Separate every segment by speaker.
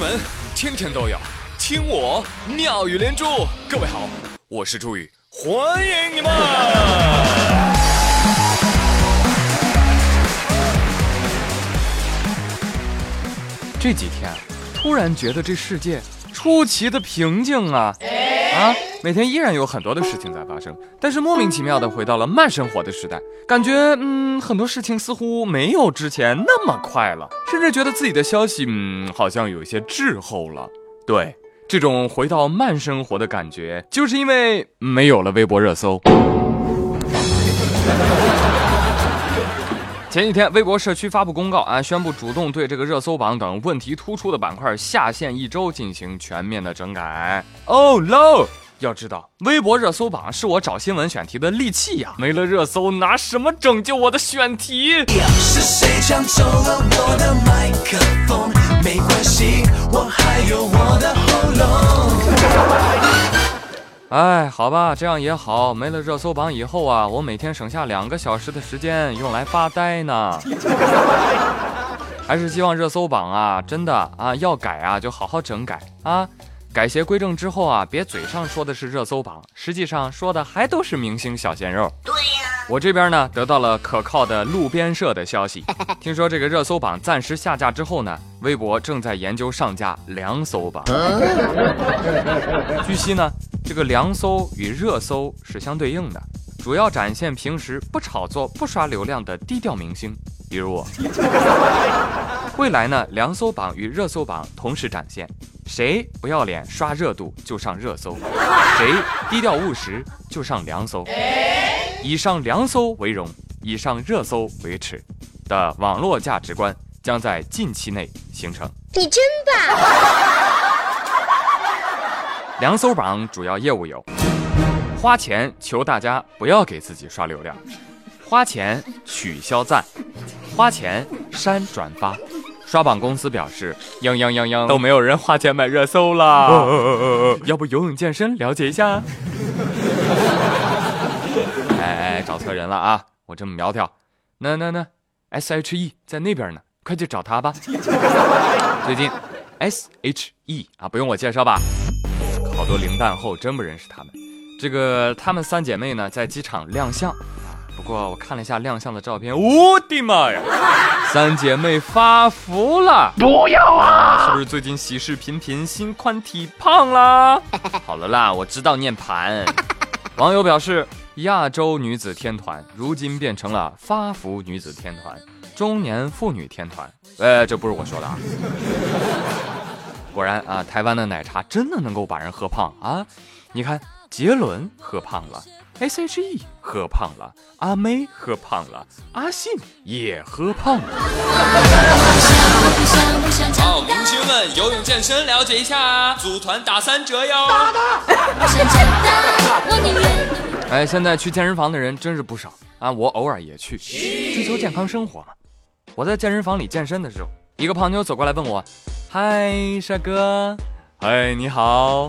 Speaker 1: 闻天天都有，听我妙语连珠。各位好，我是朱宇，欢迎你们。这几天突然觉得这世界出奇的平静啊啊！每天依然有很多的事情在发生，但是莫名其妙的回到了慢生活的时代，感觉嗯很多事情似乎没有之前那么快了，甚至觉得自己的消息嗯好像有一些滞后了。对，这种回到慢生活的感觉，就是因为没有了微博热搜。前几天，微博社区发布公告啊，宣布主动对这个热搜榜等问题突出的板块下线一周，进行全面的整改。Oh no！要知道，微博热搜榜是我找新闻选题的利器呀，没了热搜，拿什么拯救我的选题？是谁抢走了我的麦克风？没关系，我还有我的喉咙。哎，好吧，这样也好，没了热搜榜以后啊，我每天省下两个小时的时间用来发呆呢。还是希望热搜榜啊，真的啊，要改啊，就好好整改啊。改邪归正之后啊，别嘴上说的是热搜榜，实际上说的还都是明星小鲜肉。我这边呢得到了可靠的路边社的消息，听说这个热搜榜暂时下架之后呢，微博正在研究上架凉搜榜。据悉呢，这个凉搜与热搜是相对应的，主要展现平时不炒作、不刷流量的低调明星，比如我。未来呢，凉搜榜与热搜榜同时展现。谁不要脸刷热度就上热搜，谁低调务实就上凉搜。以上凉搜为荣，以上热搜为耻的网络价值观将在近期内形成。你真棒！凉搜榜主要业务有：花钱求大家不要给自己刷流量，花钱取消赞，花钱删转发。刷榜公司表示，嘤嘤嘤嘤，都没有人花钱买热搜了。要不游泳健身了解一下？找错人了啊！我这么苗条，那那那，S H E 在那边呢，快去找他吧。最近，S H E 啊，不用我介绍吧？好多零蛋后真不认识他们。这个他们三姐妹呢，在机场亮相。不过我看了一下亮相的照片，我的妈呀，三姐妹发福了！不要啊！是不是最近喜事频频，心宽体胖啦？好了啦，我知道念盘。网友表示，亚洲女子天团如今变成了发福女子天团、中年妇女天团。呃，这不是我说的啊！果然啊，台湾的奶茶真的能够把人喝胖啊！你看，杰伦喝胖了。S H E 喝胖了，阿妹喝胖了，阿信也喝胖了。好，明星们游泳健身了解一下啊，组团打三折哟。哎，现在去健身房的人真是不少啊，我偶尔也去，追求健康生活嘛。我在健身房里健身的时候，一个胖妞走过来问我：“嗨，帅哥，嗨，你好，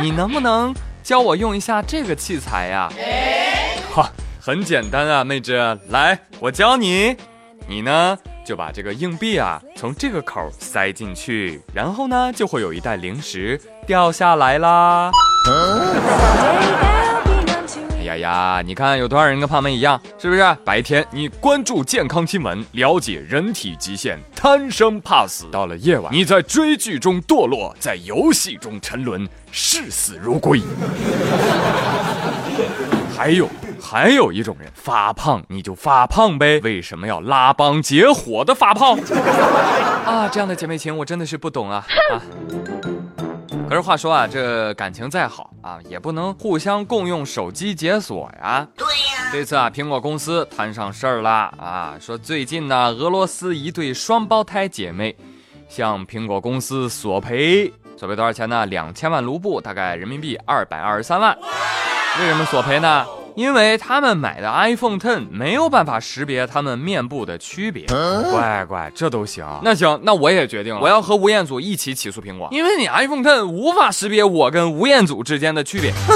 Speaker 1: 你能不能？”教我用一下这个器材呀！哈，很简单啊，妹子，来，我教你。你呢，就把这个硬币啊从这个口塞进去，然后呢，就会有一袋零食掉下来啦。呀呀！你看有多少人跟胖妹一样，是不是？白天你关注健康新闻，了解人体极限，贪生怕死；到了夜晚，你在追剧中堕落，在游戏中沉沦，视死如归。还有还有一种人，发胖你就发胖呗，为什么要拉帮结伙的发胖？啊，这样的姐妹情我真的是不懂啊啊！可是话说啊，这感情再好啊，也不能互相共用手机解锁呀。对呀。这次啊，苹果公司摊上事儿了啊，说最近呢，俄罗斯一对双胞胎姐妹向苹果公司索赔，索赔多少钱呢？两千万卢布，大概人民币二百二十三万。为什么索赔呢？因为他们买的 iPhone Ten 没有办法识别他们面部的区别，乖乖，这都行。那行，那我也决定了，我要和吴彦祖一起起诉苹果，因为你 iPhone Ten 无法识别我跟吴彦祖之间的区别。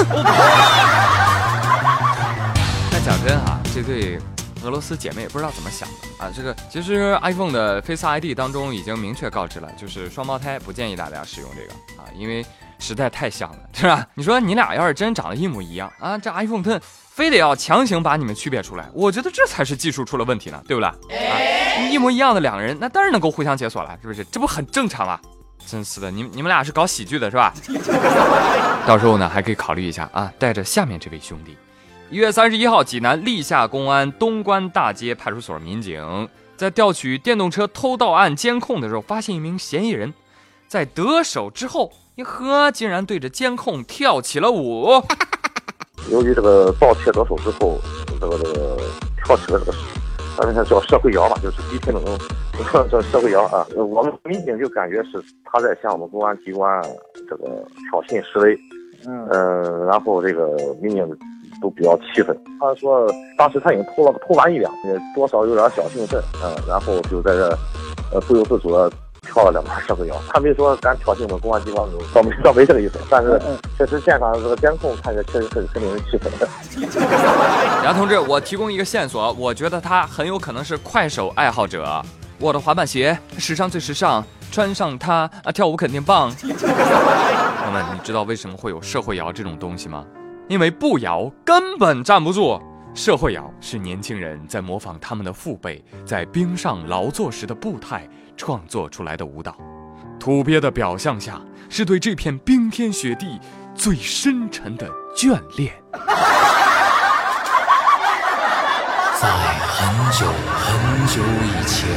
Speaker 1: 那讲真啊，这对俄罗斯姐妹也不知道怎么想的啊。这个其实 iPhone 的 Face ID 当中已经明确告知了，就是双胞胎不建议大家使用这个啊，因为实在太像了，是吧？你说你俩要是真长得一模一样啊，这 iPhone Ten 非得要强行把你们区别出来，我觉得这才是技术出了问题呢，对不对？啊，一模一样的两个人，那当然能够互相解锁了，是不是？这不很正常吗？真是的，你你们俩是搞喜剧的是吧？到时候呢，还可以考虑一下啊，带着下面这位兄弟。一月三十一号，济南历下公安东关大街派出所民警在调取电动车偷盗案监控的时候，发现一名嫌疑人，在得手之后，一呵，竟然对着监控跳起了舞。
Speaker 2: 由于这个盗窃得手之后，这个这个跳起了这个。咱们叫社会摇嘛，就是低频那种叫社会摇啊。我们民警就感觉是他在向我们公安机关这个挑衅示威，嗯，然后这个民警都比较气愤。他说当时他已经偷了偷完一辆，多少有点小兴奋，嗯，然后就在这呃不由自主的。跳了两段社会摇，他没说敢挑衅我们公安机关，倒没倒没这个意思。但是确实现场这个监控看着确实很很令人气愤的。
Speaker 1: 杨同志，我提供一个线索，我觉得他很有可能是快手爱好者。我的滑板鞋，史上最时尚，穿上它啊跳舞肯定棒。朋友们，你知道为什么会有社会摇这种东西吗？因为不摇根本站不住。社会摇是年轻人在模仿他们的父辈在冰上劳作时的步态。创作出来的舞蹈，土鳖的表象下是对这片冰天雪地最深沉的眷恋。
Speaker 3: 在很久很久以前，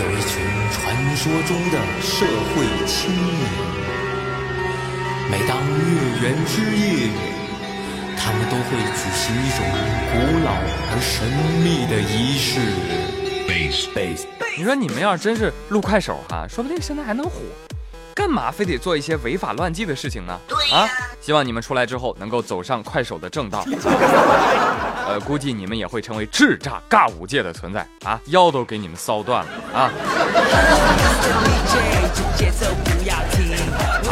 Speaker 3: 有一群传说中的社会青年。每当月圆之夜，他们都会举行一种古老而神秘的仪式。
Speaker 1: 你说你们要是真是录快手哈，说不定现在还能火，干嘛非得做一些违法乱纪的事情呢？啊，希望你们出来之后能够走上快手的正道。呃，估计你们也会成为叱咤尬舞界的存在啊，腰都给你们骚断了啊。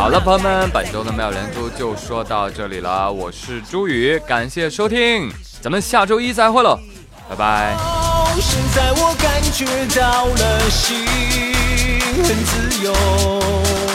Speaker 1: 好了，朋友们，本周的妙连珠就说到这里了，我是朱宇，感谢收听，咱们下周一再会喽，拜拜。现在我感觉到了心很自由。